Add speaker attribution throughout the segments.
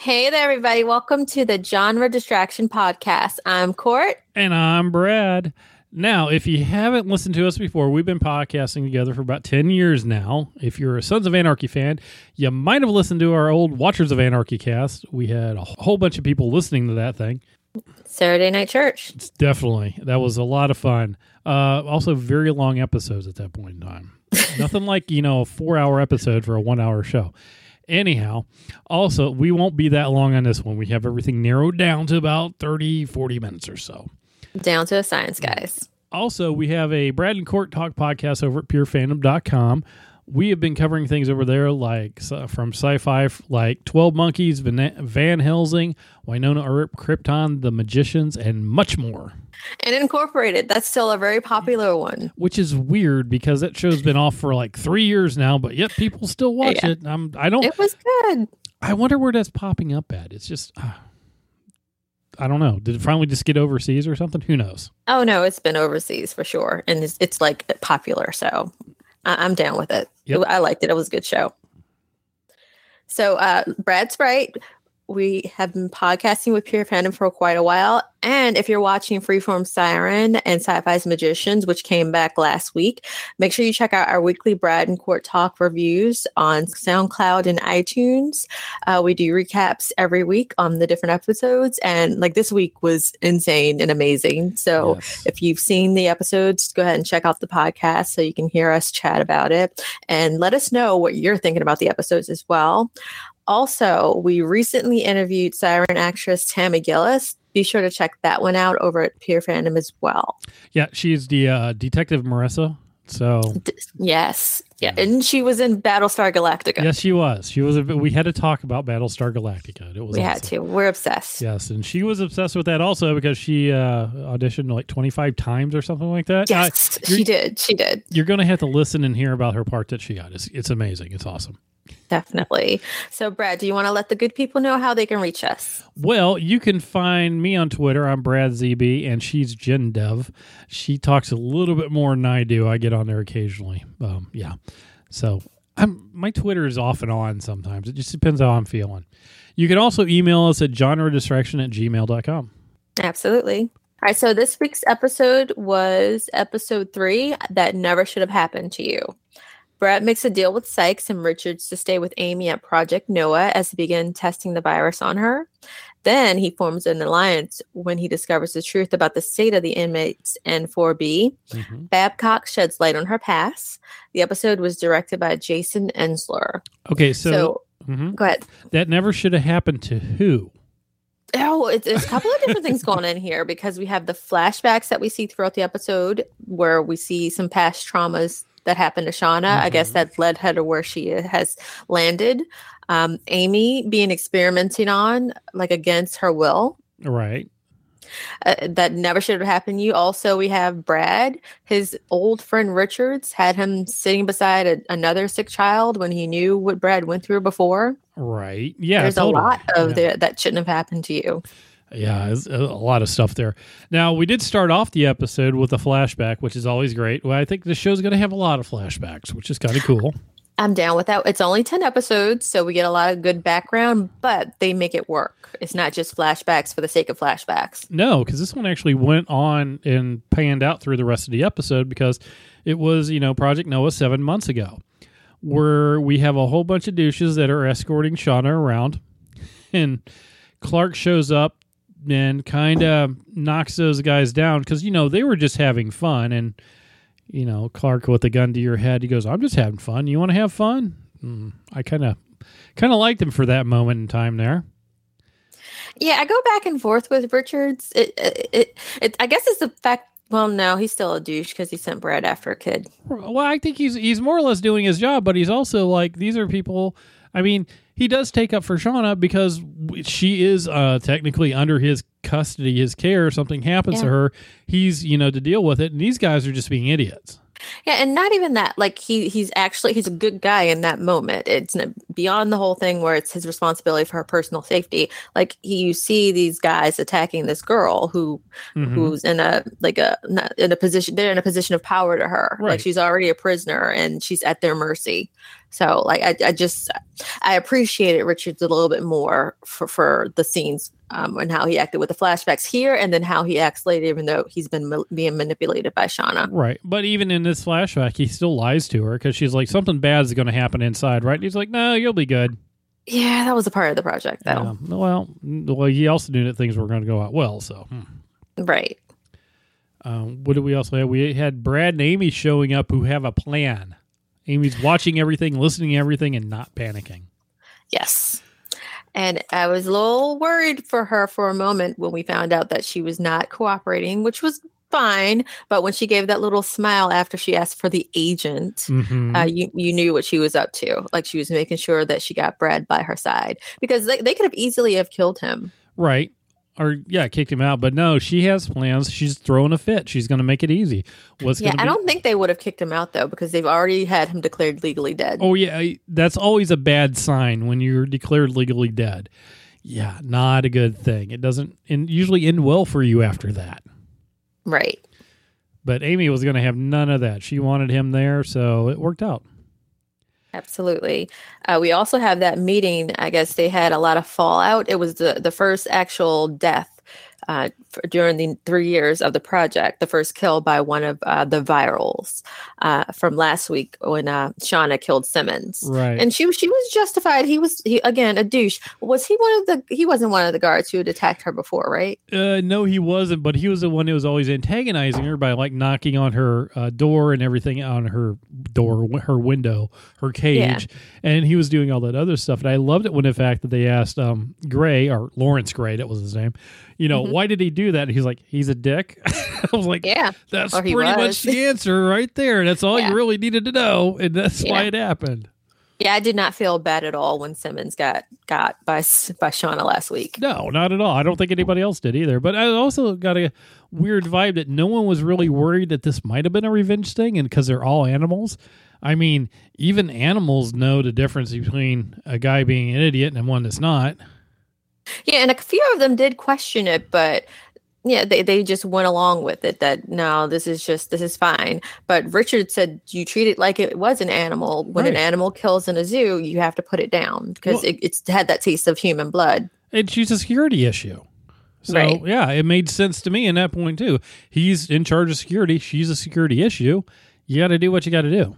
Speaker 1: Hey there, everybody. Welcome to the Genre Distraction Podcast. I'm Court.
Speaker 2: And I'm Brad. Now, if you haven't listened to us before, we've been podcasting together for about 10 years now. If you're a Sons of Anarchy fan, you might have listened to our old Watchers of Anarchy cast. We had a whole bunch of people listening to that thing.
Speaker 1: Saturday Night Church.
Speaker 2: It's definitely. That was a lot of fun. Uh, also, very long episodes at that point in time. Nothing like, you know, a four hour episode for a one hour show. Anyhow, also, we won't be that long on this one. We have everything narrowed down to about 30, 40 minutes or so.
Speaker 1: Down to a science, guys.
Speaker 2: Also, we have a Brad and Court Talk podcast over at purefandom.com. We have been covering things over there like uh, from sci fi, like 12 Monkeys, Van, Van Helsing, Wynonna Earp, Krypton, The Magicians, and much more.
Speaker 1: And Incorporated, that's still a very popular one.
Speaker 2: Which is weird because that show's been off for like three years now, but yet people still watch yeah. it. I'm, I don't.
Speaker 1: It was good.
Speaker 2: I wonder where that's popping up at. It's just. Uh, I don't know. Did it finally just get overseas or something? Who knows?
Speaker 1: Oh no, it's been overseas for sure, and it's, it's like popular. So I- am down with it. Yep. I liked it. It was a good show. So uh, Brad Sprite we have been podcasting with Pure Fandom for quite a while. And if you're watching Freeform Siren and Sci-Fi's Magicians, which came back last week, make sure you check out our weekly Brad and Court Talk reviews on SoundCloud and iTunes. Uh, we do recaps every week on the different episodes. And like this week was insane and amazing. So yes. if you've seen the episodes, go ahead and check out the podcast so you can hear us chat about it and let us know what you're thinking about the episodes as well. Also, we recently interviewed Siren actress Tammy Gillis. Be sure to check that one out over at Pure Fandom as well.
Speaker 2: Yeah, she's the uh, Detective Marissa. So
Speaker 1: D- yes, yeah, and she was in Battlestar Galactica.
Speaker 2: Yes, she was. She was. A, we had to talk about Battlestar Galactica. It was.
Speaker 1: We
Speaker 2: awesome.
Speaker 1: had to. We're obsessed.
Speaker 2: Yes, and she was obsessed with that also because she uh, auditioned like twenty five times or something like that.
Speaker 1: Yes, uh, she did. She did.
Speaker 2: You're going to have to listen and hear about her part that she got. It's, it's amazing. It's awesome.
Speaker 1: Definitely. So, Brad, do you want to let the good people know how they can reach us?
Speaker 2: Well, you can find me on Twitter. I'm Brad ZB, and she's Jen Dove. She talks a little bit more than I do. I get on there occasionally. Um, yeah. So, I'm my Twitter is off and on sometimes. It just depends how I'm feeling. You can also email us at genredistraction at gmail.com.
Speaker 1: Absolutely. All right. So, this week's episode was episode three that never should have happened to you. Brett makes a deal with Sykes and Richards to stay with Amy at Project Noah as they begin testing the virus on her. Then he forms an alliance when he discovers the truth about the state of the inmates in 4B. Mm-hmm. Babcock sheds light on her past. The episode was directed by Jason Ensler.
Speaker 2: Okay, so,
Speaker 1: so mm-hmm. go ahead.
Speaker 2: That never should have happened to who?
Speaker 1: Oh, it's, it's a couple of different things going in here because we have the flashbacks that we see throughout the episode where we see some past traumas that happened to Shauna. Mm-hmm. I guess mm-hmm. that led her to where she has landed. Um, Amy being experimenting on, like against her will.
Speaker 2: Right.
Speaker 1: Uh, that never should have happened. To you also, we have Brad, his old friend Richards, had him sitting beside a, another sick child when he knew what Brad went through before.
Speaker 2: Right. Yeah.
Speaker 1: There's totally. a lot of yeah. the, that shouldn't have happened to you.
Speaker 2: Yeah, uh, a lot of stuff there. Now, we did start off the episode with a flashback, which is always great. Well, I think the show's going to have a lot of flashbacks, which is kind of cool.
Speaker 1: I'm down with that. It's only 10 episodes, so we get a lot of good background, but they make it work. It's not just flashbacks for the sake of flashbacks.
Speaker 2: No, because this one actually went on and panned out through the rest of the episode because it was, you know, Project Noah seven months ago, where we have a whole bunch of douches that are escorting Shauna around. And Clark shows up and kind of knocks those guys down because you know they were just having fun and you know clark with a gun to your head he goes i'm just having fun you want to have fun mm, i kind of kind of liked him for that moment in time there
Speaker 1: yeah i go back and forth with richards it, it, it, it i guess it's the fact well, no, he's still a douche because he sent Brad after a kid.
Speaker 2: Well, I think he's he's more or less doing his job, but he's also like these are people. I mean, he does take up for Shauna because she is uh, technically under his custody, his care. Something happens yeah. to her, he's you know to deal with it, and these guys are just being idiots.
Speaker 1: Yeah, and not even that. Like he he's actually he's a good guy in that moment. It's beyond the whole thing where it's his responsibility for her personal safety. Like he, you see these guys attacking this girl who mm-hmm. who's in a like a in a position they're in a position of power to her. Right. Like she's already a prisoner and she's at their mercy. So like I, I just I appreciated Richards a little bit more for for the scenes um, and how he acted with the flashbacks here, and then how he acts later, even though he's been ma- being manipulated by Shauna.
Speaker 2: Right, but even in this flashback, he still lies to her because she's like something bad is going to happen inside, right? And he's like, "No, you'll be good."
Speaker 1: Yeah, that was a part of the project, though.
Speaker 2: Yeah. Well, well, he also knew that things were going to go out well, so. Hmm.
Speaker 1: Right.
Speaker 2: Um, what did we also have? We had Brad and Amy showing up who have a plan. Amy's watching everything, listening to everything, and not panicking.
Speaker 1: Yes. And I was a little worried for her for a moment when we found out that she was not cooperating, which was fine. But when she gave that little smile after she asked for the agent,
Speaker 2: mm-hmm.
Speaker 1: uh, you, you knew what she was up to. Like she was making sure that she got Brad by her side because they, they could have easily have killed him.
Speaker 2: Right or yeah, kicked him out. But no, she has plans. She's throwing a fit. She's going to make it easy.
Speaker 1: What's yeah, I don't think they would have kicked him out though because they've already had him declared legally dead.
Speaker 2: Oh yeah, that's always a bad sign when you're declared legally dead. Yeah, not a good thing. It doesn't and usually end well for you after that.
Speaker 1: Right.
Speaker 2: But Amy was going to have none of that. She wanted him there, so it worked out.
Speaker 1: Absolutely. Uh, we also have that meeting. I guess they had a lot of fallout. It was the, the first actual death uh, during the three years of the project, the first kill by one of uh, the virals uh, from last week when uh, Shauna killed Simmons.
Speaker 2: Right,
Speaker 1: and she she was justified. He was he, again a douche. Was he one of the? He wasn't one of the guards who had attacked her before, right?
Speaker 2: Uh, no, he wasn't. But he was the one who was always antagonizing her by like knocking on her uh, door and everything on her door, her window, her cage, yeah. and he was doing all that other stuff. And I loved it when the fact that they asked um, Gray or Lawrence Gray, that was his name you know, mm-hmm. why did he do that? And he's like, he's a dick. I was like,
Speaker 1: yeah,
Speaker 2: that's pretty was. much the answer right there. That's all yeah. you really needed to know, and that's yeah. why it happened.
Speaker 1: Yeah, I did not feel bad at all when Simmons got got by by Shauna last week.
Speaker 2: No, not at all. I don't think anybody else did either. But I also got a weird vibe that no one was really worried that this might have been a revenge thing, and because they're all animals. I mean, even animals know the difference between a guy being an idiot and one that's not.
Speaker 1: Yeah, and a few of them did question it, but yeah, they, they just went along with it that no, this is just this is fine. But Richard said you treat it like it was an animal. When right. an animal kills in a zoo, you have to put it down because well, it, it's had that taste of human blood.
Speaker 2: It's she's a security issue. So right. yeah, it made sense to me in that point too. He's in charge of security. She's a security issue. You got to do what you got to do.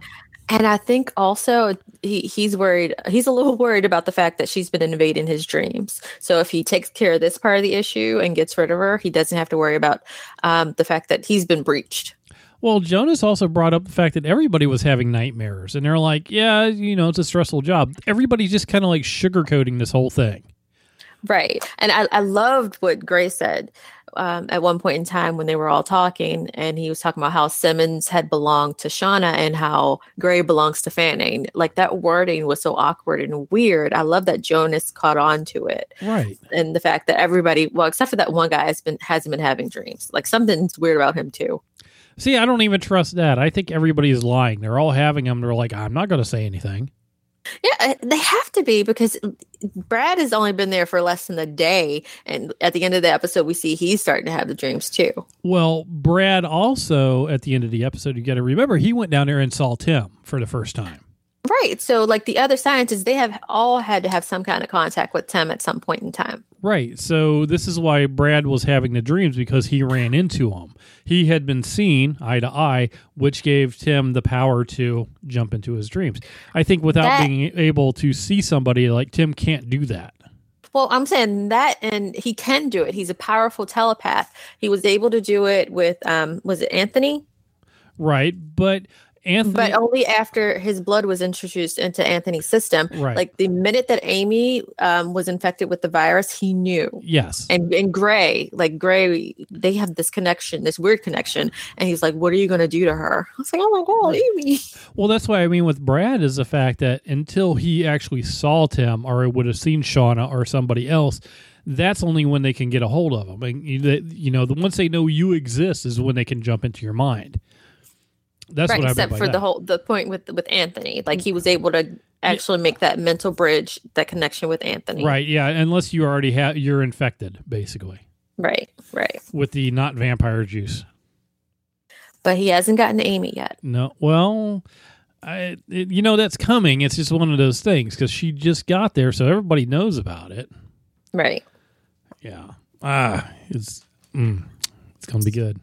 Speaker 1: And I think also he, he's worried, he's a little worried about the fact that she's been invading his dreams. So if he takes care of this part of the issue and gets rid of her, he doesn't have to worry about um, the fact that he's been breached.
Speaker 2: Well, Jonas also brought up the fact that everybody was having nightmares. And they're like, yeah, you know, it's a stressful job. Everybody's just kind of like sugarcoating this whole thing.
Speaker 1: Right. And I, I loved what Gray said um, at one point in time when they were all talking, and he was talking about how Simmons had belonged to Shauna and how Gray belongs to Fanning. Like that wording was so awkward and weird. I love that Jonas caught on to it,
Speaker 2: right?
Speaker 1: And the fact that everybody, well, except for that one guy, has been hasn't been having dreams. Like something's weird about him too.
Speaker 2: See, I don't even trust that. I think everybody is lying. They're all having them. They're like, I'm not going to say anything.
Speaker 1: Yeah, uh, they have to be because Brad has only been there for less than a day. And at the end of the episode, we see he's starting to have the dreams too.
Speaker 2: Well, Brad also, at the end of the episode, you got to remember, he went down there and saw Tim for the first time.
Speaker 1: Right. So, like the other scientists, they have all had to have some kind of contact with Tim at some point in time.
Speaker 2: Right. So, this is why Brad was having the dreams because he ran into him. He had been seen eye to eye, which gave Tim the power to jump into his dreams. I think without that, being able to see somebody, like Tim can't do that.
Speaker 1: Well, I'm saying that, and he can do it. He's a powerful telepath. He was able to do it with, um, was it Anthony?
Speaker 2: Right. But Anthony,
Speaker 1: but only after his blood was introduced into Anthony's system.
Speaker 2: Right.
Speaker 1: Like the minute that Amy um, was infected with the virus, he knew.
Speaker 2: Yes.
Speaker 1: And and Gray, like Gray, they have this connection, this weird connection, and he's like, "What are you going to do to her?" I was like, "Oh my god, Amy."
Speaker 2: Well, that's why I mean with Brad is the fact that until he actually saw Tim or would have seen Shauna or somebody else, that's only when they can get a hold of him. And you know, the once they know you exist is when they can jump into your mind. That's right, except
Speaker 1: for
Speaker 2: that.
Speaker 1: the whole the point with with Anthony, like he was able to actually make that mental bridge, that connection with Anthony.
Speaker 2: Right. Yeah. Unless you already have you're infected, basically.
Speaker 1: Right. Right.
Speaker 2: With the not vampire juice.
Speaker 1: But he hasn't gotten Amy yet.
Speaker 2: No. Well, I, it, you know, that's coming. It's just one of those things because she just got there, so everybody knows about it.
Speaker 1: Right.
Speaker 2: Yeah. Ah, it's mm, it's gonna be good.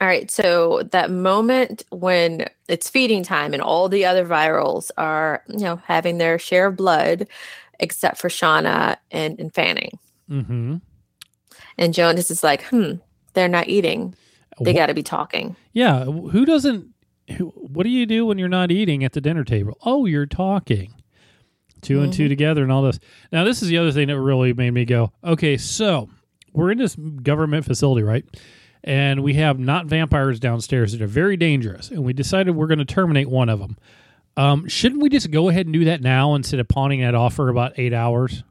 Speaker 1: All right. So that moment when it's feeding time and all the other virals are, you know, having their share of blood, except for Shauna and, and Fanning.
Speaker 2: Mm-hmm.
Speaker 1: And Jonas is like, hmm, they're not eating. They got to be talking.
Speaker 2: Yeah. Who doesn't? Who, what do you do when you're not eating at the dinner table? Oh, you're talking. 2 mm-hmm. and two together and all this. Now, this is the other thing that really made me go, okay, so we're in this government facility, right? And we have not vampires downstairs that are very dangerous. And we decided we're going to terminate one of them. Um, shouldn't we just go ahead and do that now instead of pawning that off for about eight hours?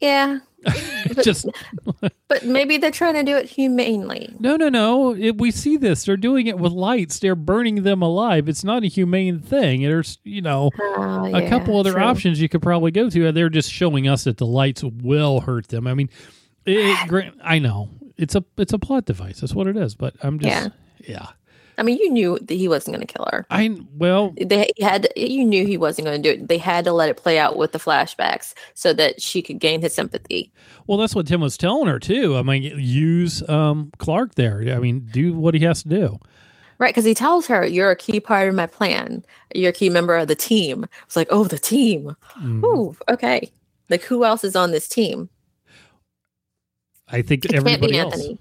Speaker 1: Yeah. But, just but maybe they're trying to do it humanely.
Speaker 2: No, no, no. It, we see this. They're doing it with lights. They're burning them alive. It's not a humane thing. There's, you know, uh, yeah, a couple other true. options you could probably go to. They're just showing us that the lights will hurt them. I mean, it, it, I know it's a it's a plot device. That's what it is. But I'm just, yeah. yeah.
Speaker 1: I mean, you knew that he wasn't going to kill her.
Speaker 2: I well,
Speaker 1: they had you knew he wasn't going to do it. They had to let it play out with the flashbacks so that she could gain his sympathy.
Speaker 2: Well, that's what Tim was telling her too. I mean, use um, Clark there. I mean, do what he has to do.
Speaker 1: Right, because he tells her, "You're a key part of my plan. You're a key member of the team." It's like, "Oh, the team. Mm. Ooh, okay. Like, who else is on this team?"
Speaker 2: I think it everybody else. Anthony.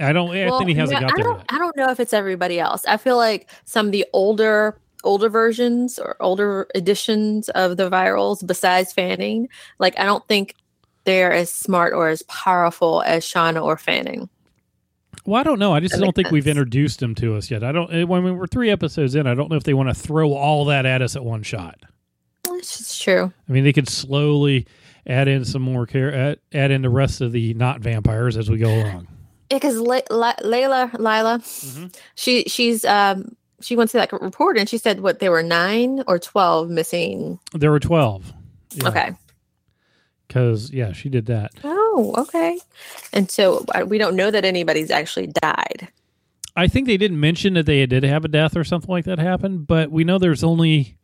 Speaker 2: I don't. Well, Anthony hasn't got
Speaker 1: there
Speaker 2: yet.
Speaker 1: I don't know if it's everybody else. I feel like some of the older older versions or older editions of the virals besides Fanning, like I don't think they're as smart or as powerful as Shauna or Fanning.
Speaker 2: Well, I don't know. I just that don't think sense. we've introduced them to us yet. I don't. Eh, when we're three episodes in, I don't know if they want to throw all that at us at one shot.
Speaker 1: It's just true.
Speaker 2: I mean, they could slowly add in some more care, add, add in the rest of the not vampires as we go along
Speaker 1: because Le- Le- Layla, Lila, mm-hmm. she she's um she went to that report and she said what there were nine or twelve missing.
Speaker 2: There were twelve.
Speaker 1: Yeah. Okay.
Speaker 2: Because yeah, she did that.
Speaker 1: Oh, okay. And so uh, we don't know that anybody's actually died.
Speaker 2: I think they didn't mention that they did have a death or something like that happen, but we know there's only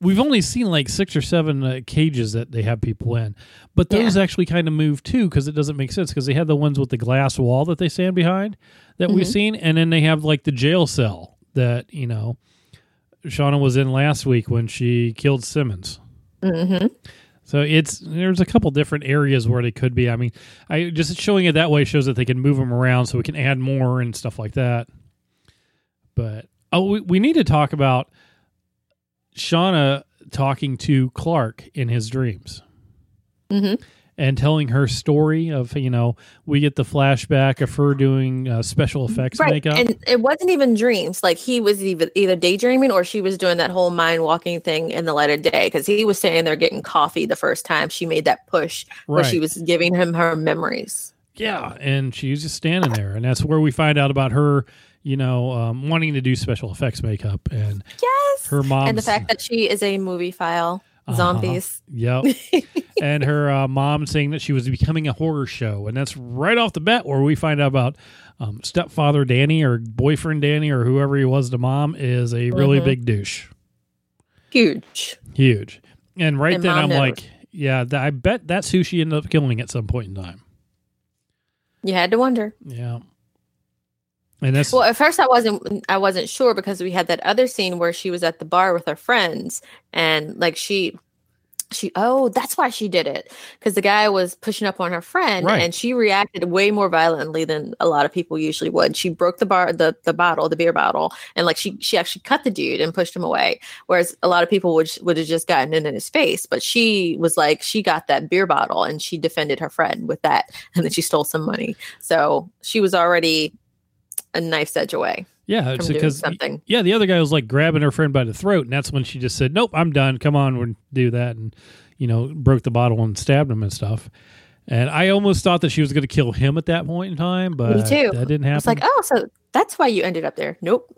Speaker 2: we've only seen like six or seven uh, cages that they have people in, but those yeah. actually kind of move too because it doesn't make sense because they have the ones with the glass wall that they stand behind that mm-hmm. we've seen, and then they have like the jail cell that you know Shauna was in last week when she killed Simmons.
Speaker 1: Mm-hmm.
Speaker 2: So it's there's a couple different areas where they could be. I mean, I just showing it that way shows that they can move them around, so we can add more and stuff like that. But oh, we, we need to talk about Shauna talking to Clark in his dreams.
Speaker 1: Mm-hmm.
Speaker 2: And telling her story of, you know, we get the flashback of her doing uh, special effects right. makeup.
Speaker 1: And it wasn't even dreams. Like he was either, either daydreaming or she was doing that whole mind walking thing in the light of day because he was standing there getting coffee the first time she made that push where right. she was giving him her memories.
Speaker 2: Yeah. And she's just standing there. And that's where we find out about her you know, um, wanting to do special effects makeup and
Speaker 1: yes,
Speaker 2: her mom
Speaker 1: and the fact that she is a movie file uh-huh. zombies.
Speaker 2: Uh, yep. and her uh, mom saying that she was becoming a horror show, and that's right off the bat where we find out about um, stepfather Danny or boyfriend Danny or whoever he was to mom is a really mm-hmm. big douche.
Speaker 1: Huge.
Speaker 2: Huge. And right and then I'm knows. like, yeah, th- I bet that's who she ended up killing at some point in time.
Speaker 1: You had to wonder.
Speaker 2: Yeah. And that's
Speaker 1: well. At first, I wasn't. I wasn't sure because we had that other scene where she was at the bar with her friends, and like she, she. Oh, that's why she did it because the guy was pushing up on her friend, right. and she reacted way more violently than a lot of people usually would. She broke the bar, the the bottle, the beer bottle, and like she she actually cut the dude and pushed him away. Whereas a lot of people would would have just gotten in, in his face, but she was like she got that beer bottle and she defended her friend with that, and then she stole some money. So she was already a knife's edge away.
Speaker 2: Yeah, because something. Yeah, the other guy was like grabbing her friend by the throat, and that's when she just said, "Nope, I'm done. Come on, we'll do that," and you know, broke the bottle and stabbed him and stuff. And I almost thought that she was going to kill him at that point in time, but Me too. that didn't happen. It's
Speaker 1: like, oh, so that's why you ended up there. Nope.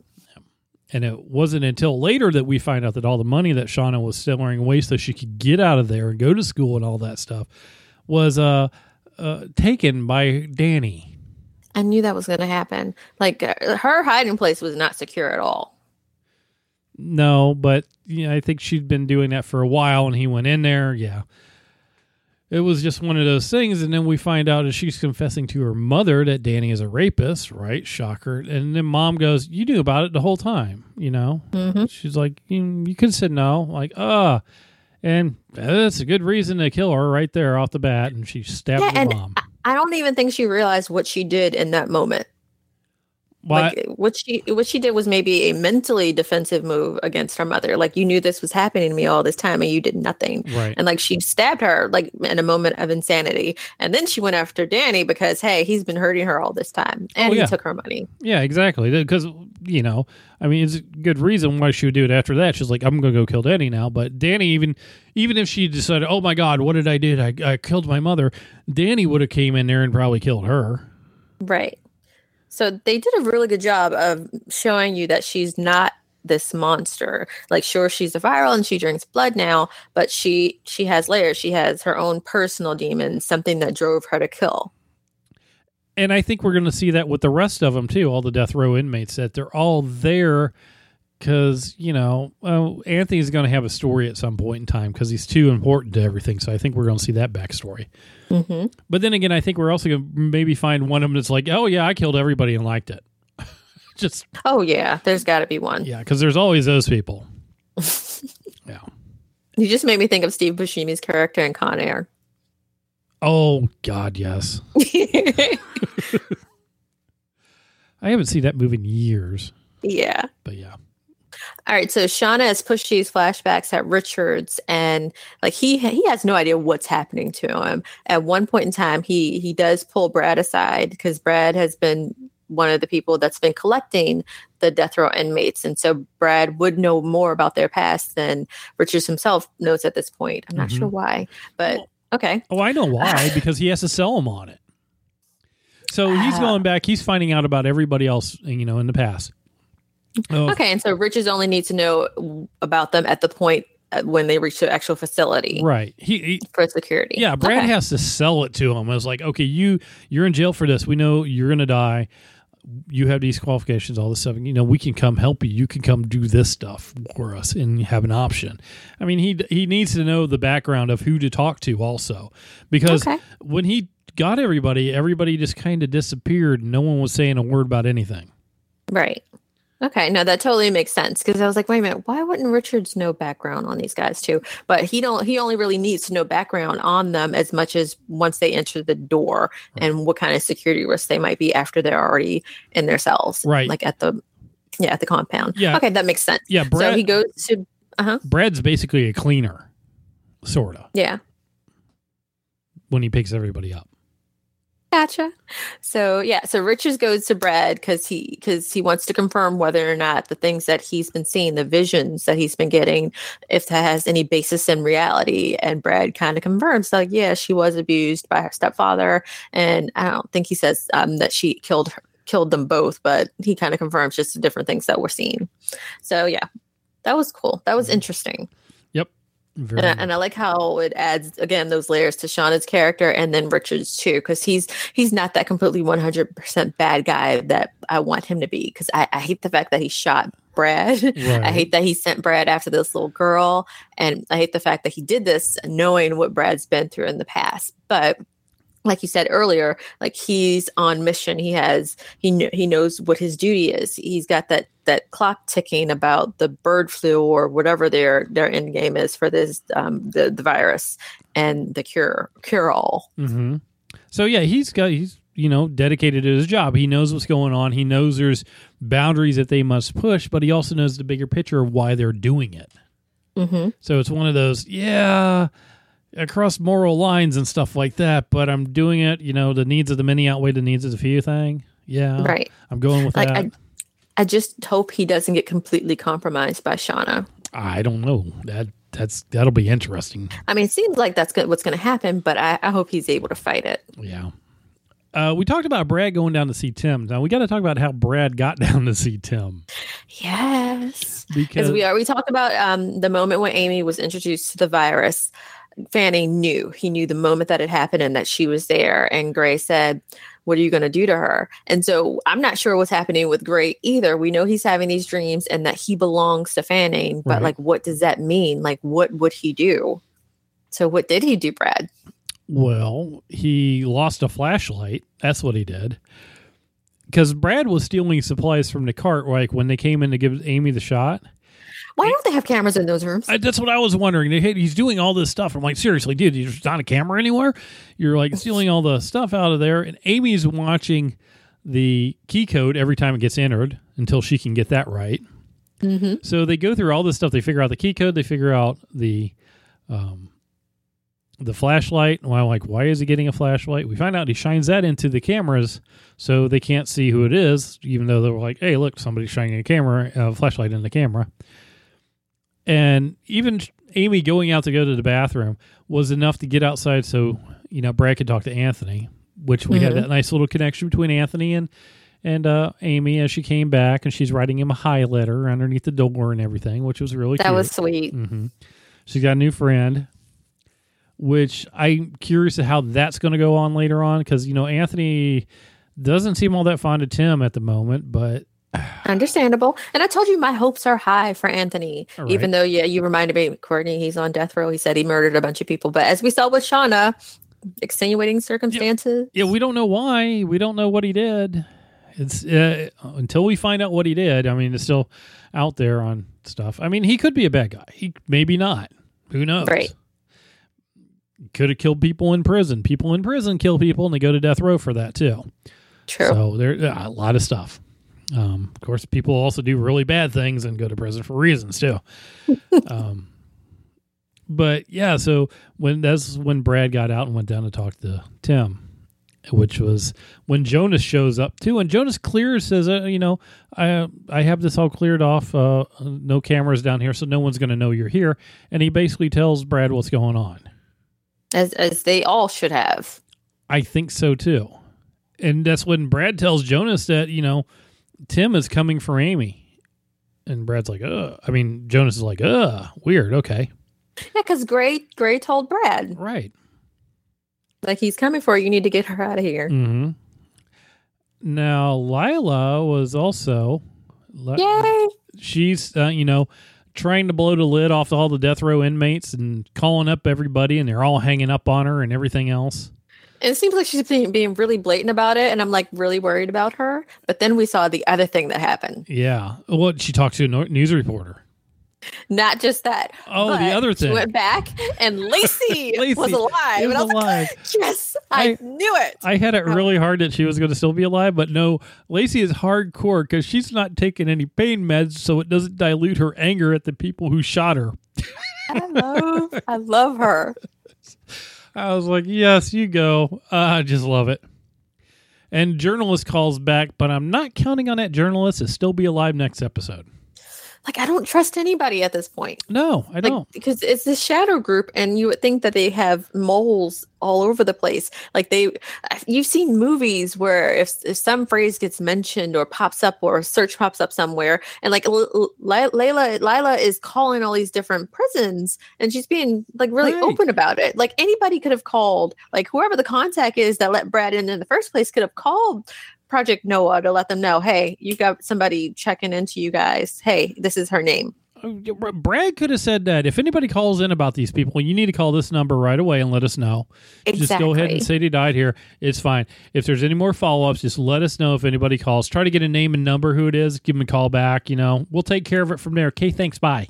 Speaker 2: And it wasn't until later that we find out that all the money that Shauna was stealing away so she could get out of there and go to school and all that stuff was uh, uh taken by Danny
Speaker 1: I knew that was going to happen. Like uh, her hiding place was not secure at all.
Speaker 2: no, but you know, I think she'd been doing that for a while, and he went in there. Yeah, it was just one of those things. And then we find out that she's confessing to her mother that Danny is a rapist, right? Shocker. And then mom goes, You knew about it the whole time, you know?
Speaker 1: Mm-hmm.
Speaker 2: She's like, You, you could have said no. Like, ah. Uh, and that's a good reason to kill her right there off the bat. And she stabbed
Speaker 1: Yeah,
Speaker 2: her mom.
Speaker 1: I don't even think she realized what she did in that moment.
Speaker 2: Why?
Speaker 1: Like what she what she did was maybe a mentally defensive move against her mother. Like you knew this was happening to me all this time and you did nothing.
Speaker 2: right.
Speaker 1: And like she stabbed her like in a moment of insanity. And then she went after Danny because hey, he's been hurting her all this time. And
Speaker 2: Oh, yeah.
Speaker 1: he took her money.
Speaker 2: Yeah, exactly. Because you know, I mean, it's a good reason why she would do it after that. She's like, I'm going to go kill Danny now. But Danny, even even if she decided, oh my God, what did I do? I, I killed my mother. Danny would have came in there and probably killed her.
Speaker 1: Right. So they did a really good job of showing you that she's not this monster. Like sure she's a viral and she drinks blood now, but she she has layers. She has her own personal demons, something that drove her to kill.
Speaker 2: And I think we're going to see that with the rest of them too. All the death row inmates that they're all there because you know uh, Anthony's going to have a story at some point in time because he's too important to everything. So I think we're going to see that backstory.
Speaker 1: Mm-hmm.
Speaker 2: But then again, I think we're also going to maybe find one of them that's like, oh yeah, I killed everybody and liked it. Just
Speaker 1: Oh yeah, there's got to be one.
Speaker 2: yeah, because there's always those people. yeah.
Speaker 1: You just made me think of Steve Buscemi's character in Con Air.
Speaker 2: Oh God, yes. I haven't seen that movie in years,
Speaker 1: yeah.
Speaker 2: but yeah.
Speaker 1: All right, so Shauna has pushed these flashbacks at Richards, and like he he has no idea what's happening to him. At one point in time, he he does pull Brad aside because Brad has been one of the people that's been collecting the death row inmates, and so Brad would know more about their past than Richards himself knows at this point. I'm not
Speaker 2: Mhm.
Speaker 1: sure why, but okay,
Speaker 2: Oh, I know why because he has to sell them on it. So he's
Speaker 1: Ah.
Speaker 2: going back. He's finding out about everybody else, you know, in the past. Oh,
Speaker 1: okay, and so Richards only needs to know about them at the point uh, when they reach the actual facility
Speaker 2: right. He, he
Speaker 1: for security.
Speaker 2: yeah. Brad
Speaker 1: Okay.
Speaker 2: has to sell it to him. It's like, okay, you you're in jail for this. We know you're gonna die. You have these qualifications, all this stuff. You know, we can come help you. You can come do this stuff for us and have an option. I mean, he he needs to know the background of who to talk to also, because
Speaker 1: Okay.
Speaker 2: when he got everybody, everybody just kind of disappeared. No one was saying a word about anything.
Speaker 1: Right. Okay. No, that totally makes sense because I was like, wait a minute, why wouldn't Richards know background on these guys too? But he don't. He only really needs to know background on them as much as once they enter the door and what kind of security risks they might be after they're already in their cells,
Speaker 2: Right.
Speaker 1: Like at the yeah at the compound.
Speaker 2: Yeah.
Speaker 1: Okay, that makes sense.
Speaker 2: Yeah, Brad.
Speaker 1: so he goes to uh-huh.
Speaker 2: Brad's basically a cleaner, sorta,
Speaker 1: yeah.
Speaker 2: when he picks everybody up.
Speaker 1: Gotcha. So yeah, so Richards goes to Brad because he because he wants to confirm whether or not the things that he's been seeing, the visions that he's been getting, if that has any basis in reality. And Brad kind of confirms, like, yeah, she was abused by her stepfather, and I don't think he says um, that she killed her, killed them both, but he kind of confirms just the different things that we're seeing. So yeah, that was cool. That was interesting. And I, and I like how it adds again those layers to Shauna's character and then Richard's too, because he's he's not that completely one hundred percent bad guy that I want him to be. Because I, I hate the fact that he shot Brad.
Speaker 2: Right.
Speaker 1: I hate that he sent Brad after this little girl, and I hate the fact that he did this knowing what Brad's been through in the past. But like you said earlier, like he's on mission. He has he kn- he knows what his duty is. He's got that that clock ticking about the bird flu or whatever their their end game is for this um, the the virus and the cure cure all.
Speaker 2: hmm So yeah, he's got he's you know dedicated to his job. He knows what's going on. He knows there's boundaries that they must push, but he also knows the bigger picture of why they're doing it.
Speaker 1: Mm-hmm.
Speaker 2: So it's one of those, yeah, across moral lines and stuff like that. But I'm doing it. You know, the needs of the many outweigh the needs of the few. Thing. Yeah,
Speaker 1: Right.
Speaker 2: I'm going with
Speaker 1: Like
Speaker 2: that.
Speaker 1: I, I just hope he doesn't get completely compromised by Shauna.
Speaker 2: I, don't know. That that's that'll be interesting.
Speaker 1: I mean, it seems like that's go- what's going to happen, but I, I hope he's able to fight it.
Speaker 2: Yeah. Uh, we talked about Brad going down to see Tim. Now we got to talk about how Brad got down to see Tim
Speaker 1: Yes.
Speaker 2: because
Speaker 1: because we are we talked about um, the moment when Amy was introduced to the virus. Fanning knew. He knew the moment that it happened and that she was there. And Gray said, What are you going to do to her? And so I'm not sure what's happening with Gray either. We know he's having these dreams and that he belongs to Fanning, but
Speaker 2: Right.
Speaker 1: like, what does that mean? Like, what would he do? So, what did he do, Brad?
Speaker 2: Well, he lost a flashlight. That's what he did. Because Brad was stealing supplies from the cart, like when they came in to give Amy the shot.
Speaker 1: Why don't they have cameras in those rooms?
Speaker 2: I, that's what I was wondering. They- hey, He's doing all this stuff. I'm like, seriously, dude, there's not a camera anywhere. You're like stealing all the stuff out of there, and Amy's watching the key code every time it gets entered until she can get that right.
Speaker 1: hmm
Speaker 2: So they go through all this stuff. They figure out the key code. They figure out the um, the flashlight. Well, like, why is he getting a flashlight? We find out he shines that into the cameras so they can't see who it is, even though they were like, "Hey, look, somebody's shining a camera, a flashlight in the camera." And even Amy going out to go to the bathroom was enough to get outside so you know Brad could talk to Anthony, which we had
Speaker 1: Mhm.
Speaker 2: that nice little connection between Anthony and and uh, Amy as she came back, and she's writing him a hi letter underneath the door and everything, which was really
Speaker 1: That
Speaker 2: cute.
Speaker 1: was sweet.
Speaker 2: hmm She's got a new friend, which I'm curious to how that's going to go on later on because you know Anthony doesn't seem all that fond of Tim at the moment, but
Speaker 1: Understandable. And I told you my hopes are high for Anthony.
Speaker 2: All
Speaker 1: Even though, yeah, you reminded me, Courtney, he's on death row. He said he murdered a bunch of people. But as we saw with Shauna, extenuating circumstances.
Speaker 2: yeah, we don't know why. We don't know what he did. It's uh, until we find out what he did. I mean, it's still out there on stuff. I mean, he could be a bad guy. He maybe not. Who knows?
Speaker 1: Right.
Speaker 2: Could have killed people in prison. People in prison kill people, and they go to death row for that too.
Speaker 1: True.
Speaker 2: So there yeah, a lot of stuff. Um, of course, people also do really bad things and go to prison for reasons too. um, but yeah, so when that's when Brad got out and went down to talk to Tim, which was when Jonas shows up too, and Jonas clears says, uh, you know, I I have this all cleared off, uh, no cameras down here, so no one's going to know you're here, and he basically tells Brad what's going on.
Speaker 1: as, as they all should have.
Speaker 2: I think so too. And that's when Brad tells Jonas that, you know, Tim is coming for Amy. And Brad's like, uh, I mean, Jonas is like, uh, weird. Okay.
Speaker 1: Yeah, because Gray, Gray told Brad,
Speaker 2: Right.
Speaker 1: like, he's coming for you. You need to get her out of here.
Speaker 2: hmm Now, Lila was also,
Speaker 1: Yay.
Speaker 2: she's, uh, you know, trying to blow the lid off all the death row inmates and calling up everybody, and they're all hanging up on her and everything else.
Speaker 1: And it seems like she's being, being really blatant about it. And I'm like really worried about her. But then we saw the other thing that happened.
Speaker 2: Yeah. Well, she talked to a no- news reporter.
Speaker 1: Not just that.
Speaker 2: Oh, the other
Speaker 1: She
Speaker 2: thing.
Speaker 1: went back and Lacey,
Speaker 2: Lacey
Speaker 1: was alive.
Speaker 2: Was
Speaker 1: and I was
Speaker 2: alive.
Speaker 1: like, yes, I,
Speaker 2: I-
Speaker 1: knew it.
Speaker 2: I had it really hard that she was going to still be alive, but no, Lacey is hardcore because she's not taking any pain meds, so it doesn't dilute her anger at the people who shot her.
Speaker 1: I love, I love her.
Speaker 2: I was like, yes, you go. Uh, I just love it. And journalist calls back, but I'm not counting on that journalist to still be alive next episode.
Speaker 1: Like, I don't trust anybody at this point.
Speaker 2: No, I
Speaker 1: like
Speaker 2: don't.
Speaker 1: because it's this shadow group and you would think that they have moles all over the place like they you've seen movies where if, if some phrase gets mentioned or pops up or a search pops up somewhere and like L- L- Layla Lila is calling all these different prisons and she's being like really
Speaker 2: Right.
Speaker 1: open about it like anybody could have called like whoever the contact is that let Brad in in the first place could have called Project Noah to let them know hey you got somebody checking into you guys hey this is her name
Speaker 2: Uh, Brad could have said that. If anybody calls in about these people, you need to call this number right away and let us know. Just go ahead and say they died here. It's fine. If there's any more follow ups, just let us know if anybody calls. Try to get a name and number who it is. Give them a call back. You know, we'll take care of it from there. Okay, thanks. Bye.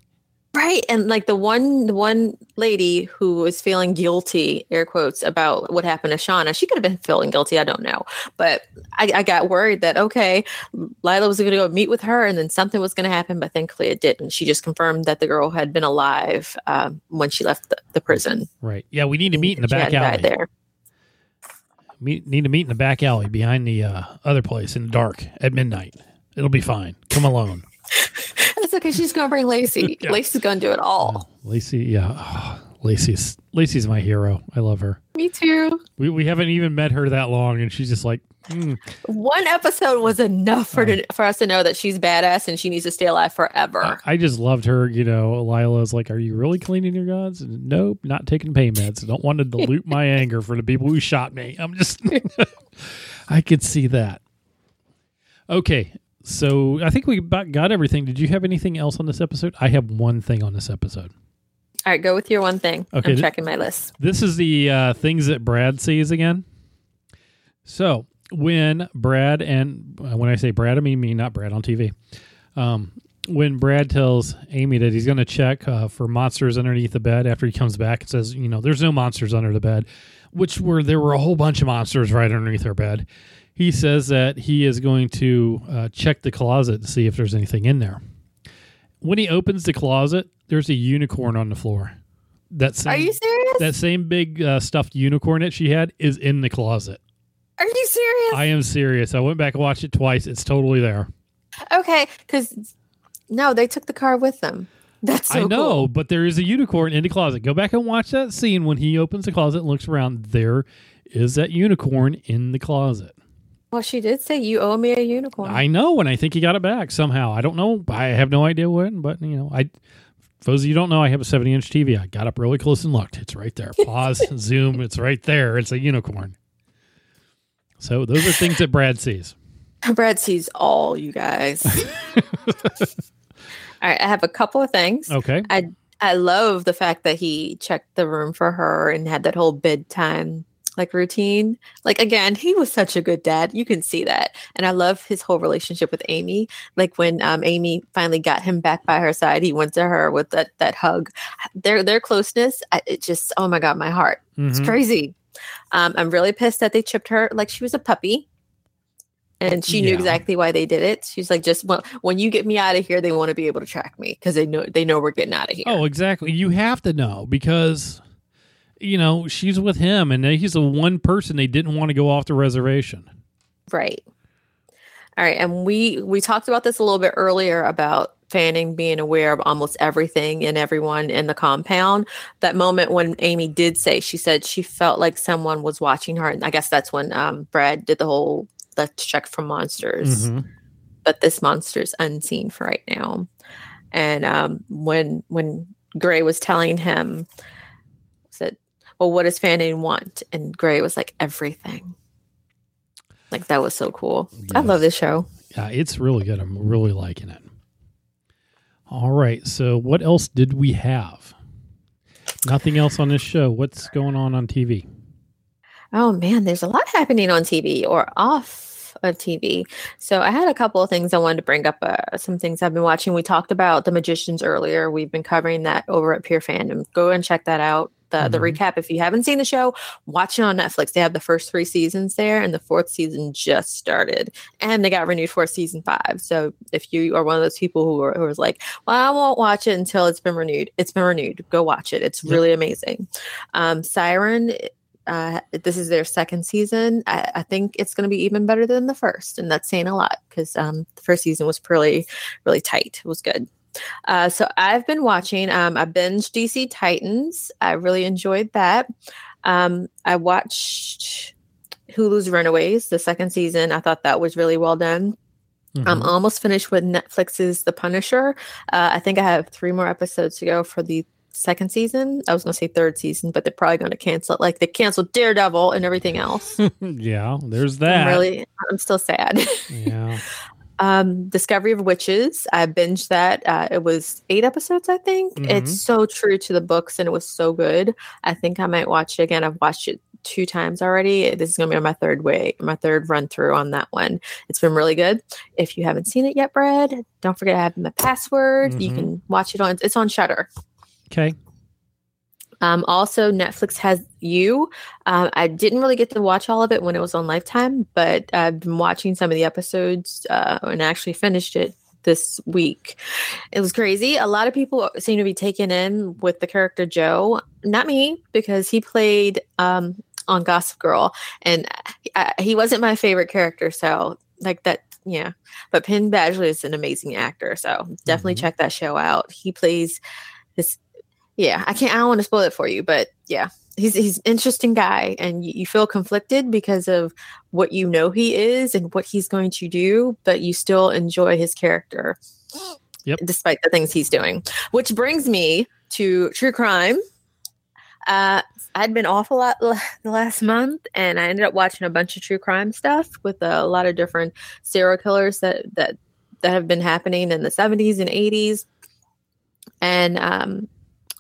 Speaker 1: Right. And like the one the one lady who was feeling guilty, air quotes, about what happened to Shauna, she could have been feeling guilty. I don't know. But I, I got worried that okay, Lila was gonna go meet with her and then something was gonna happen, but thankfully it didn't. She just confirmed that the girl had been alive um, when she left the, the prison.
Speaker 2: Right. Yeah, we need to meet in the
Speaker 1: She
Speaker 2: back alley.
Speaker 1: there.
Speaker 2: Meet, need to meet in the back alley behind the uh, other place in the dark at midnight. It'll be fine. Come alone.
Speaker 1: That's okay. She's gonna bring Lacey.
Speaker 2: Yeah.
Speaker 1: Lacey's gonna do it all.
Speaker 2: Lacey, yeah. Oh, Lacey's Lacey's my hero. I love her.
Speaker 1: Me too.
Speaker 2: We we haven't even met her that long, and she's just like. Mm.
Speaker 1: One episode was enough for to, for us to know that she's badass and she needs to stay alive forever.
Speaker 2: I, I just loved her. You know, Lila's like, "Are you really cleaning your guns?" And, nope, not taking pain meds. I don't want to dilute my anger for the people who shot me. I'm just, I could see that. Okay, so I think we about got everything. Did you have anything else on this episode? I have one thing on this episode.
Speaker 1: All right, go with your one thing.
Speaker 2: Okay,
Speaker 1: I'm checking my list.
Speaker 2: This is the uh, things that Brad sees again. So when Brad and uh, when I say Brad, I mean me, not Brad on TV. Um, when Brad tells Amy that he's going to check uh, for monsters underneath the bed after he comes back and says, you know, there's no monsters under the bed, which were there were a whole bunch of monsters right underneath her bed. He says that he is going to uh, check the closet to see if there's anything in there. When he opens the closet, there's a unicorn on the floor. That same,
Speaker 1: Are you serious?
Speaker 2: that same big uh, stuffed unicorn that she had is in the closet.
Speaker 1: Are you serious?
Speaker 2: I am serious. I went back and watched it twice. It's totally there.
Speaker 1: okay, because no, they took the car with them. That's so
Speaker 2: I know,
Speaker 1: cool.
Speaker 2: but there is a unicorn in the closet. Go back and watch that scene when he opens the closet and looks around. There is that unicorn in the closet.
Speaker 1: Well, she did say you owe me a unicorn.
Speaker 2: I know, and I think he got it back somehow. I don't know. I have no idea when, but you know, I. For those of you don't know, I have a 70 inch TV. I got up really close and looked. It's right there. Pause, zoom. It's right there. It's a unicorn. So those are things that Brad sees.
Speaker 1: Brad sees all you guys. all right, I have a couple of things.
Speaker 2: Okay.
Speaker 1: I I love the fact that he checked the room for her and had that whole bedtime like routine. Like again, he was such a good dad. You can see that. And I love his whole relationship with Amy. Like when um, Amy finally got him back by her side, he went to her with that that hug. Their their closeness, I, it just oh my god, my heart. It's
Speaker 2: Mhm.
Speaker 1: crazy. Um, I'm really pissed that they chipped her like she was a puppy. And she knew exactly why they did it. She's like, just well, when you get me out of here, they want to be able to track me because they know they know we're getting out of here.
Speaker 2: Oh, exactly. You have to know because you know she's with him, and he's the one person they didn't want to go off the reservation.
Speaker 1: Right. All right, and we we talked about this a little bit earlier about Fanning being aware of almost everything and everyone in the compound. That moment when Amy did say she said she felt like someone was watching her, and I guess that's when um, Brad did the whole let's check for monsters,
Speaker 2: Mhm.
Speaker 1: but this monster's unseen for right now. And um, when when Gray was telling him, "Well, what does Fanning want?" and Gray was like, "Everything." Like that was so cool. I love this show.
Speaker 2: Yeah, it's really good. I'm really liking it. All right. So, what else did we have? Nothing else on this show. What's going on on TV?
Speaker 1: Oh man, there's a lot happening on TV or off of TV. So I had a couple of things I wanted to bring up. Uh, some things I've been watching. We talked about The Magicians earlier. We've been covering that over at Pure Fandom. Go and check that out. The the
Speaker 2: Mhm.
Speaker 1: recap. If you haven't seen the show, watch it on Netflix. They have the first three seasons there, and the fourth season just started, and they got renewed for season five. So if you are one of those people who are who is like, well, I won't watch it until it's been renewed. It's been renewed. Go watch it. It's
Speaker 2: Yep.
Speaker 1: really amazing. Um, Siren uh, this is their second season. I, I think it's going to be even better than the first, and that's saying a lot because um, the first season was pretty, really tight. It was good. Uh, so I've been watching. Um, I binged DC Titans. I really enjoyed that. Um, I watched Hulu's Runaways, the second season. I thought that was really well done. I'm
Speaker 2: Mhm.
Speaker 1: almost finished with Netflix's The Punisher. Uh, I think I have three more episodes to go for the second season. I was going to say third season, but they're probably going to cancel it. Like they canceled Daredevil and everything else.
Speaker 2: yeah, there's that.
Speaker 1: I'm really, I'm still sad.
Speaker 2: yeah.
Speaker 1: Um, Discovery of Witches. I binged that. Uh, it was eight episodes, I think.
Speaker 2: Mhm.
Speaker 1: It's so true to the books, and it was so good. I think I might watch it again. I've watched it two times already. This is going to be my third way, my third run through on that one. It's been really good. If you haven't seen it yet, Brad, don't forget I have my password. You
Speaker 2: Mhm.
Speaker 1: can watch it on. It's on Shudder.
Speaker 2: Okay.
Speaker 1: Um, also, Netflix has you. Um, I didn't really get to watch all of it when it was on Lifetime, but I've been watching some of the episodes uh, and actually finished it this week. It was crazy. A lot of people seem to be taken in with the character Joe. Not me, because he played um, on Gossip Girl, and I, he wasn't my favorite character. So, like that, yeah. But Penn Badgley is an amazing actor, so definitely
Speaker 2: Mhm.
Speaker 1: check that show out. He plays this yeah, I can't. I don't want to spoil it for you, but yeah, he's he's an interesting guy, and you, you feel conflicted because of what you know he is and what he's going to do, but you still enjoy his character.
Speaker 2: Yep.
Speaker 1: Despite the things he's doing, which brings me to true crime. Uh, I'd been off a lot l- the last month, and I ended up watching a bunch of true crime stuff with a lot of different serial killers that that that have been happening in the 70s and 80s. And um,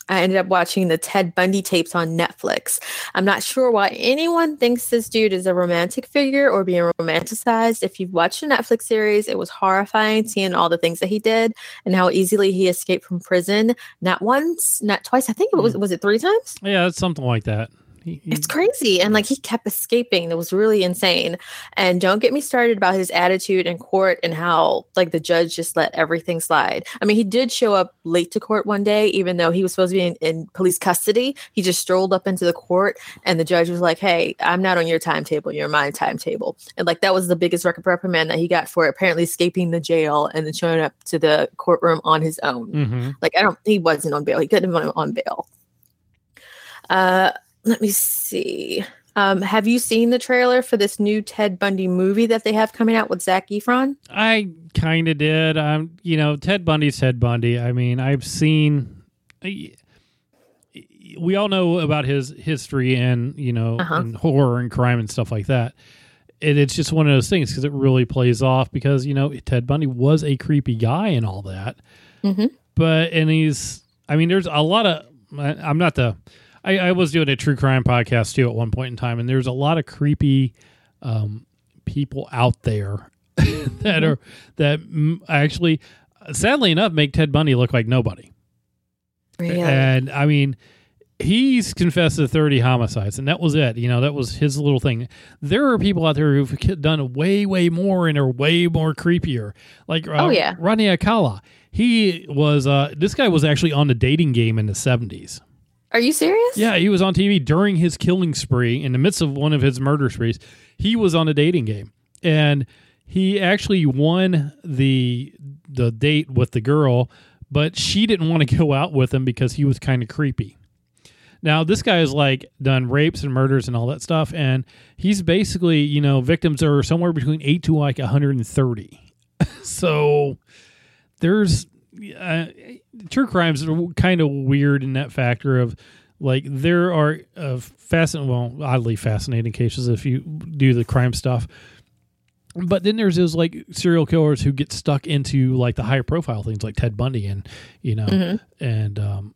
Speaker 1: I ended up watching the Ted Bundy tapes on Netflix. I'm not sure why anyone thinks this dude is a romantic figure or being romanticized. If you've watched the Netflix series, it was horrifying seeing all the things that he did and how easily he escaped from prison. Not once, not twice. I think it was hmm. was it three times?
Speaker 2: Yeah, it's something like that.
Speaker 1: He, he, it's crazy. And like he kept escaping. It was really insane. And don't get me started about his attitude in court and how like the judge just let everything slide. I mean, he did show up late to court one day, even though he was supposed to be in, in police custody. He just strolled up into the court and the judge was like, Hey, I'm not on your timetable, you're my timetable. And like that was the biggest reprimand that he got for apparently escaping the jail and then showing up to the courtroom on his own.
Speaker 2: Mm-hmm.
Speaker 1: Like I don't he wasn't on bail. He couldn't have been on bail. Uh let me see. Um, have you seen the trailer for this new Ted Bundy movie that they have coming out with Zac Efron?
Speaker 2: I kind of did. Um, you know, Ted Bundy's Ted Bundy. I mean, I've seen. We all know about his history and you know, uh-huh. and horror and crime and stuff like that. And it's just one of those things because it really plays off because you know Ted Bundy was a creepy guy and all that.
Speaker 1: Mm-hmm.
Speaker 2: But and he's, I mean, there's a lot of. I'm not the I, I, was doing a true crime podcast too at one point in time, and there's a lot of creepy um, people out there that are that actually, sadly enough, make Ted Bundy look like nobody.
Speaker 1: Really?
Speaker 2: And I mean, he's confessed to 30 homicides, and that was it. You know, that was his little thing. There are people out there who've done way, way more and are way more creepier. Like, uh,
Speaker 1: oh yeah,
Speaker 2: Rodney Alcala. He was. Uh, this guy was actually on the dating game in the 70s.
Speaker 1: Are you serious?
Speaker 2: Yeah, he was on TV during his killing spree in the midst of one of his murder sprees. He was on a dating game and he actually won the the date with the girl, but she didn't want to go out with him because he was kind of creepy. Now, this guy has like done rapes and murders and all that stuff and he's basically, you know, victims are somewhere between 8 to like 130. so there's uh, true crimes are kind of weird in that factor of like there are uh, fascinating, well, oddly fascinating cases if you do the crime stuff. But then there's those like serial killers who get stuck into like the higher profile things like Ted Bundy and you know mm-hmm. and um,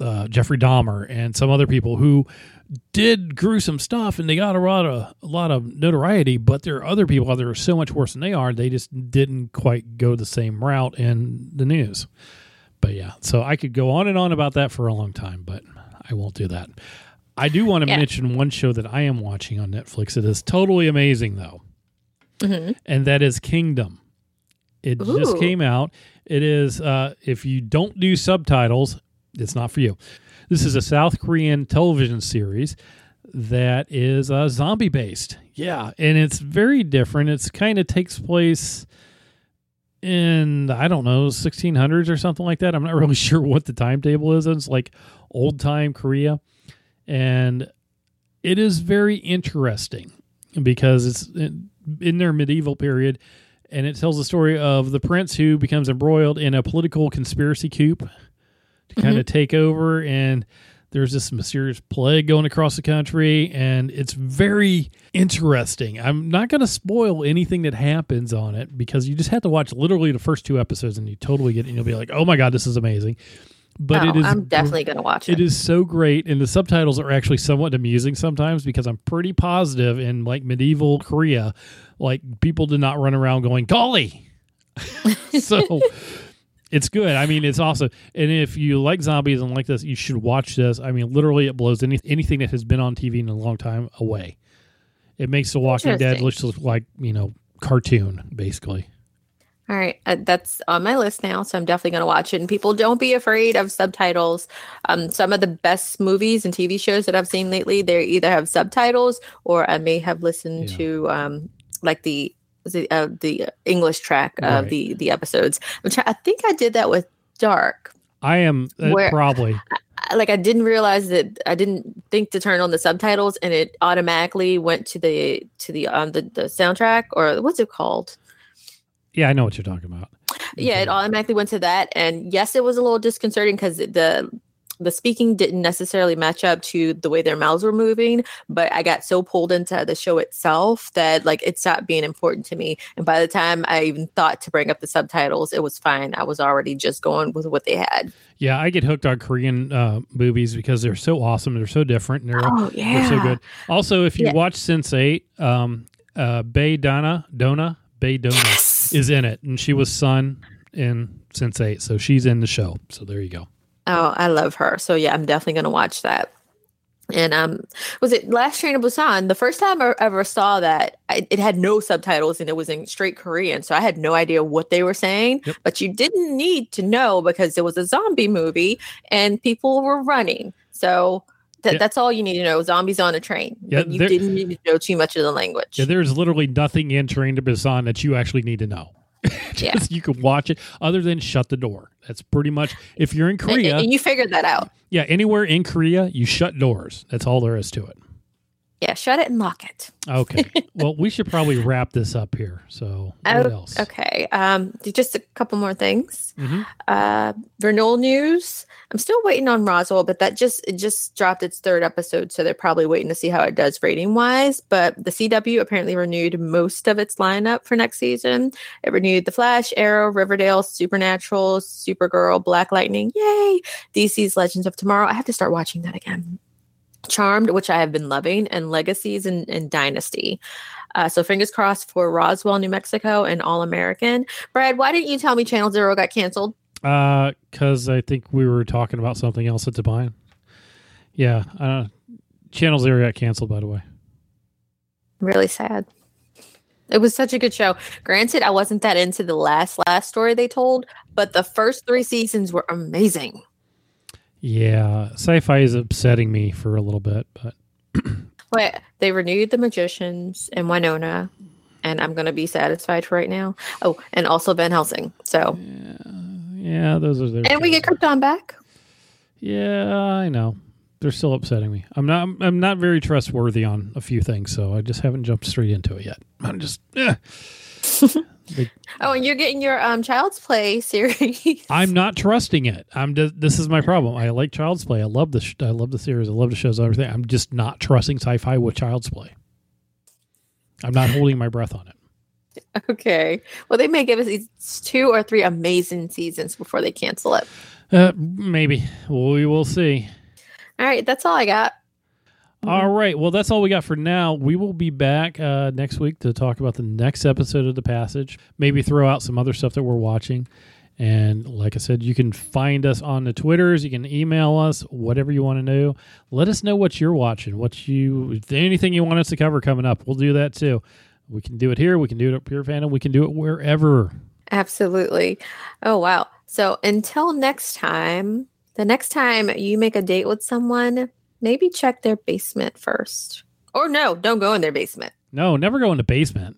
Speaker 2: uh, Jeffrey Dahmer and some other people who did gruesome stuff and they got a lot of a lot of notoriety, but there are other people out there are so much worse than they are. They just didn't quite go the same route in the news. But yeah, so I could go on and on about that for a long time, but I won't do that. I do want to yeah. mention one show that I am watching on Netflix. It is totally amazing though, mm-hmm. and that is Kingdom. It Ooh. just came out. It is uh, if you don't do subtitles, it's not for you. This is a South Korean television series that is uh, zombie based. Yeah, and it's very different. It's kind of takes place in I don't know 1600s or something like that. I'm not really sure what the timetable is. It's like old time Korea, and it is very interesting because it's in, in their medieval period, and it tells the story of the prince who becomes embroiled in a political conspiracy coup to kind of mm-hmm. take over and there's this mysterious plague going across the country and it's very interesting. I'm not going to spoil anything that happens on it because you just have to watch literally the first two episodes and you totally get it and you'll be like oh my god this is amazing. But
Speaker 1: oh,
Speaker 2: it is
Speaker 1: i'm definitely going to watch it
Speaker 2: it. is so great and the subtitles are actually somewhat amusing sometimes because i'm pretty positive in like medieval korea like people did not run around going golly! So it's good. I mean, it's awesome. And if you like zombies and like this, you should watch this. I mean, literally, it blows any, anything that has been on TV in a long time away. It makes The Walking Dead look like you know cartoon, basically.
Speaker 1: All right, uh, that's on my list now, so I'm definitely going to watch it. And people, don't be afraid of subtitles. Um, some of the best movies and TV shows that I've seen lately, they either have subtitles or I may have listened yeah. to um, like the the uh, the English track of right. the the episodes. Which I think I did that with Dark.
Speaker 2: I am uh, Where, probably
Speaker 1: like I didn't realize that I didn't think to turn on the subtitles and it automatically went to the to the um the, the soundtrack or what's it called?
Speaker 2: Yeah, I know what you're talking about.
Speaker 1: Yeah, it automatically went to that and yes, it was a little disconcerting cuz the the speaking didn't necessarily match up to the way their mouths were moving, but I got so pulled into the show itself that like it stopped being important to me. And by the time I even thought to bring up the subtitles, it was fine. I was already just going with what they had.
Speaker 2: Yeah, I get hooked on Korean uh, movies because they're so awesome. They're so different. And they're, oh, yeah. they're so good. Also, if you yeah. watch Sense8, um, uh, Bae Donna, Dona, Bae Dona yes. is in it. And she was Sun in Sense8. So she's in the show. So there you go.
Speaker 1: Oh, I love her. So yeah, I'm definitely going to watch that. And um, was it Last Train to Busan? The first time I ever saw that, I, it had no subtitles and it was in straight Korean, so I had no idea what they were saying. Yep. But you didn't need to know because it was a zombie movie and people were running. So Th- yeah. That's all you need to know. Zombies on a train. Yeah, you didn't need to know too much of the language.
Speaker 2: Yeah, there's literally nothing in Train to Busan that you actually need to know. yeah. you can watch it other than shut the door. That's pretty much if you're in Korea.
Speaker 1: And, and you figured that out.
Speaker 2: Yeah, anywhere in Korea, you shut doors. That's all there is to it.
Speaker 1: Yeah, shut it and lock it.
Speaker 2: Okay. well, we should probably wrap this up here. So, what oh, else?
Speaker 1: Okay. Um, just a couple more things. Mm-hmm. Uh, renewal news. I'm still waiting on Roswell, but that just it just dropped its third episode, so they're probably waiting to see how it does rating wise. But the CW apparently renewed most of its lineup for next season. It renewed The Flash, Arrow, Riverdale, Supernatural, Supergirl, Black Lightning, yay! DC's Legends of Tomorrow. I have to start watching that again. Charmed, which I have been loving, and Legacies and, and Dynasty. Uh, so fingers crossed for Roswell, New Mexico, and All American. Brad, why didn't you tell me Channel Zero got canceled?
Speaker 2: Uh, because I think we were talking about something else at the time. Yeah, uh, Channel Zero got canceled. By the way,
Speaker 1: really sad. It was such a good show. Granted, I wasn't that into the last last story they told, but the first three seasons were amazing.
Speaker 2: Yeah, Syfy is upsetting me for a little bit, but
Speaker 1: Wait, they renewed the magicians and Wynonna, and I'm gonna be satisfied for right now. Oh, and also Van Helsing. So
Speaker 2: yeah, yeah those are their.
Speaker 1: And we get Krypton back.
Speaker 2: Yeah, I know. They're still upsetting me. I'm not. I'm not very trustworthy on a few things, so I just haven't jumped straight into it yet. I'm just. Eh.
Speaker 1: oh, and you're getting your um Child's Play series.
Speaker 2: I'm not trusting it. I'm. Just, this is my problem. I like Child's Play. I love the. Sh- I love the series. I love the shows. Everything. I'm just not trusting Syfy with Child's Play. I'm not holding my breath on it.
Speaker 1: Okay. Well, they may give us two or three amazing seasons before they cancel it.
Speaker 2: Uh, maybe. Well, we will see.
Speaker 1: All right. That's all I got.
Speaker 2: All right. Well, that's all we got for now. We will be back uh, next week to talk about the next episode of The Passage. Maybe throw out some other stuff that we're watching. And like I said, you can find us on the Twitters. You can email us, whatever you want to know. Let us know what you're watching, what you, anything you want us to cover coming up. We'll do that too. We can do it here. We can do it at Pure Fandom. We can do it wherever.
Speaker 1: Absolutely. Oh, wow. So until next time, the next time you make a date with someone, maybe check their basement first. Or no, don't go in their basement.
Speaker 2: No, never go in the basement.